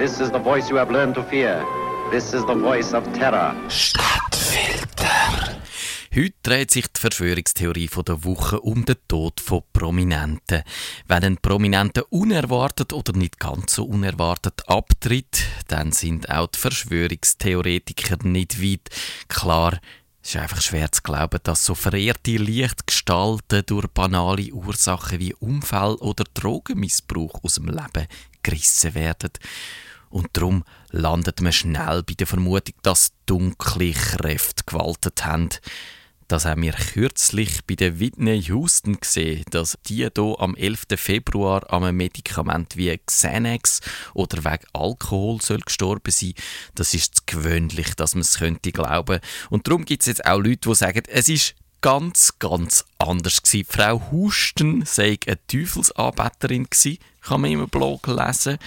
This is the voice you have learned to fear. This is the voice of terror. Stadtfilter. Heute dreht sich die Verschwörungstheorie der Woche um den Tod von Prominenten. Wenn ein Prominenter unerwartet oder nicht ganz so unerwartet abtritt, dann sind auch die Verschwörungstheoretiker nicht weit. Klar, es ist einfach schwer zu glauben, dass so verehrte Lichtgestalten durch banale Ursachen wie Unfall oder Drogenmissbrauch aus dem Leben gerissen werden. Und darum landet man schnell bei der Vermutung, dass dunkle Kräfte gewaltet haben. Das haben wir kürzlich bei der Whitney Houston gesehen, dass die hier am 11. Februar an einem Medikament wie Xanax oder wegen Alkohol soll gestorben sein. Das ist zu gewöhnlich, dass man es könnte glauben. Und darum gibt es jetzt auch Leute, die sagen, es ist ganz, ganz anders gewesen. Frau Husten sei eine Teufelsanbeterin gewesen, kann man im Blog lesen.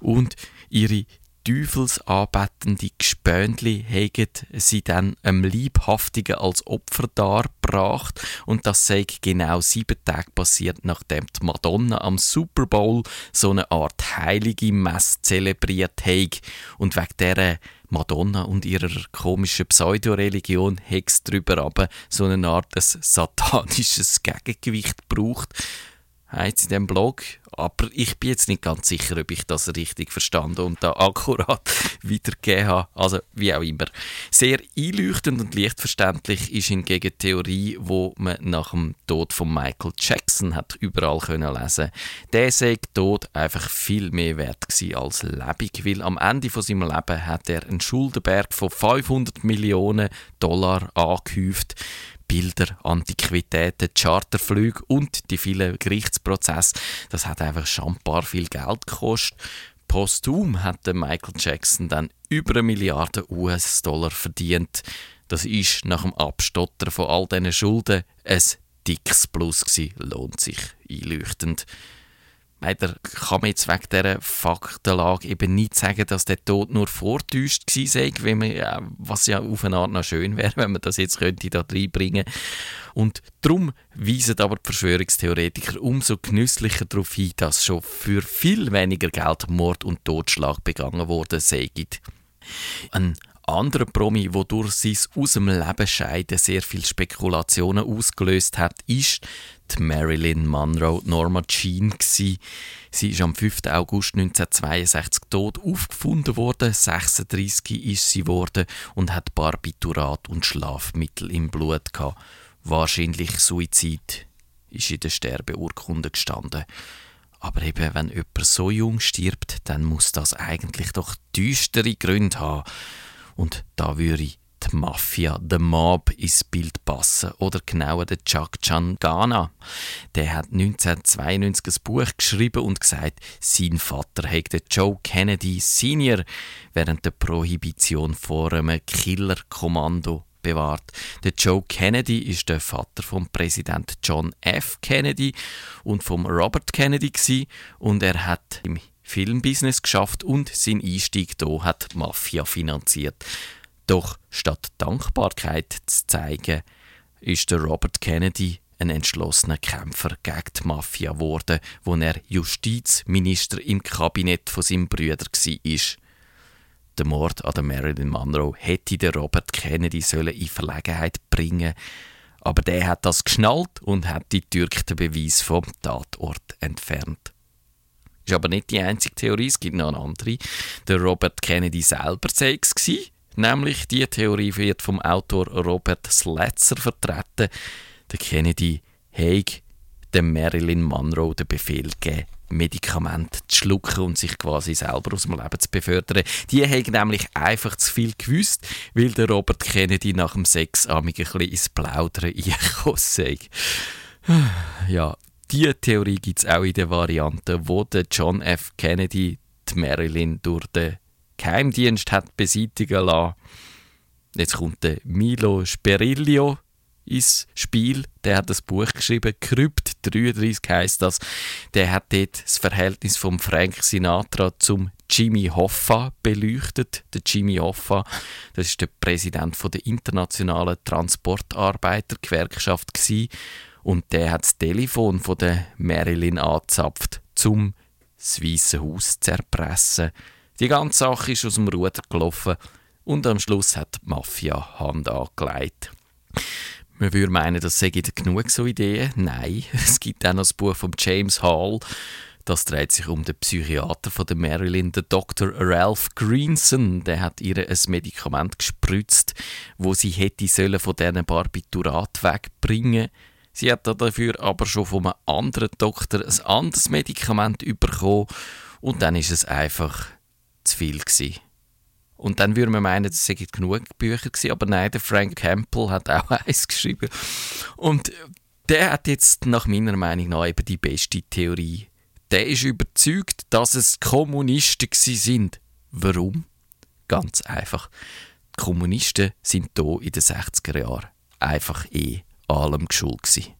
Und ihre teufelsanbetende Gespöntli hegen sie dann einem Liebhaftigen als Opfer dargebracht. Und das sei genau sieben Tage passiert, nachdem die Madonna am Super Bowl so eine Art heilige Mess zelebriert hat und wegen dieser Madonna und ihrer komischen Pseudoreligion Hex drüber aber so eine Art satanisches Gegengewicht braucht heißt in dem Blog. Aber ich bin jetzt nicht ganz sicher, ob ich das richtig verstanden und da akkurat wiedergegeben habe. Also wie auch immer. Sehr einleuchtend und lichtverständlich ist hingegen die Theorie, wo man nach dem Tod von Michael Jackson hat überall können lesen. Der sei Tod einfach viel mehr wert gewesen als lebendig, weil am Ende von seinem Leben hat er einen Schuldenberg von 500 Millionen Dollar angehäuft Bilder, Antiquitäten, Charterflüge und die vielen Gerichtsprozesse. Das hat einfach schon ein paar viel Geld gekostet. Posthum hat Michael Jackson dann über eine Milliarde US-Dollar verdient. Das ist nach dem Abstottern von all diesen Schulden ein dickes Plus gewesen. Lohnt sich einleuchtend. Leider kann man jetzt wegen dieser Faktenlage eben nicht sagen, dass der Tod nur vortäuscht gewesen sei, was ja auf eine Art noch schön wäre, wenn man das jetzt könnte da reinbringen Und darum weisen aber die Verschwörungstheoretiker umso genüsslicher darauf hin, dass schon für viel weniger Geld Mord und Totschlag begangen worden sei. Ein anderer Promi, der durch sein aus dem Leben scheiden sehr viele Spekulationen ausgelöst hat, ist die Marilyn Monroe, Norma Jean. Sie ist am 5. August 1962 tot aufgefunden worden. 36 ist sie worden und hat Barbiturat und Schlafmittel im Blut gehabt. Wahrscheinlich Suizid ist in der Sterbeurkunde gestanden. Aber eben, wenn jemand so jung stirbt, dann muss das eigentlich doch düstere Gründe haben. Und da würde die Mafia, der Mob ins Bild passen. Oder genauer der Chuck Changana. Der hat 1992 ein Buch geschrieben und gesagt, sein Vater hätte Joe Kennedy Senior während der Prohibition vor einem Killerkommando bewahrt. Der Joe Kennedy ist der Vater vom Präsident John F. Kennedy und vom Robert Kennedy und er hat im Filmbusiness geschafft und sein Einstieg hier hat die Mafia finanziert. Doch statt Dankbarkeit zu zeigen, ist der Robert Kennedy ein entschlossener Kämpfer gegen die Mafia geworden, wo er Justizminister im Kabinett von seinem Brüder war. Der Mord an der Marilyn Monroe hätte der Robert Kennedy in Verlegenheit bringen aber der hat das geschnallt und hat die türkten Beweis vom Tatort entfernt. Ist aber nicht die einzige Theorie, es gibt noch eine andere. Der Robert Kennedy selber sei es gewesen. Nämlich die Theorie wird vom Autor Robert Sletzer vertreten. Der Kennedy hat dem Marilyn Monroe den Befehl gegeben, Medikamente zu schlucken und sich quasi selber aus dem Leben zu befördern. Die haben nämlich einfach zu viel gewusst, weil der Robert Kennedy nach dem Sex ein bisschen ins Plaudern eingekommen. Ja, diese Theorie gibt es auch in der Variante, wo der John F. Kennedy die Marilyn durch den Geheimdienst hat beseitigen lassen. Jetzt kommt der Milo Speriglio ins Spiel. Der hat das Buch geschrieben, Krypt 33 heißt das. Der hat dort das Verhältnis von Frank Sinatra zum Jimmy Hoffa beleuchtet. Der Jimmy Hoffa, das ist der Präsident von der internationalen Transportarbeitergewerkschaft und der hat das Telefon von der Marilyn angezapft, zum das Weiße Haus zu erpressen. Die ganze Sache ist aus dem Ruder gelaufen und am Schluss hat die Mafia Hand angelegt. Man würde meinen, das sei genug so Ideen. Nein, es gibt auch noch das Buch von James Hall. Das dreht sich um den Psychiater von der Marilyn, den Dr. Ralph Greenson. Der hat ihr ein Medikament gespritzt, wo sie hätte sollen von diesen Barbiturat wegbringen. Sie hat dafür aber schon von einem anderen Doktor ein anderes Medikament bekommen und dann ist es einfach zu viel gewesen. Und dann würde man meinen, es seien genug Bücher gewesen, aber nein, der Frank Campbell hat auch eins geschrieben. Und der hat jetzt nach meiner Meinung nach eben die beste Theorie. Der ist überzeugt, dass es Kommunisten sind. Warum? Ganz einfach. Die Kommunisten sind hier in den 60er Jahren einfach eh allem geschuld gewesen.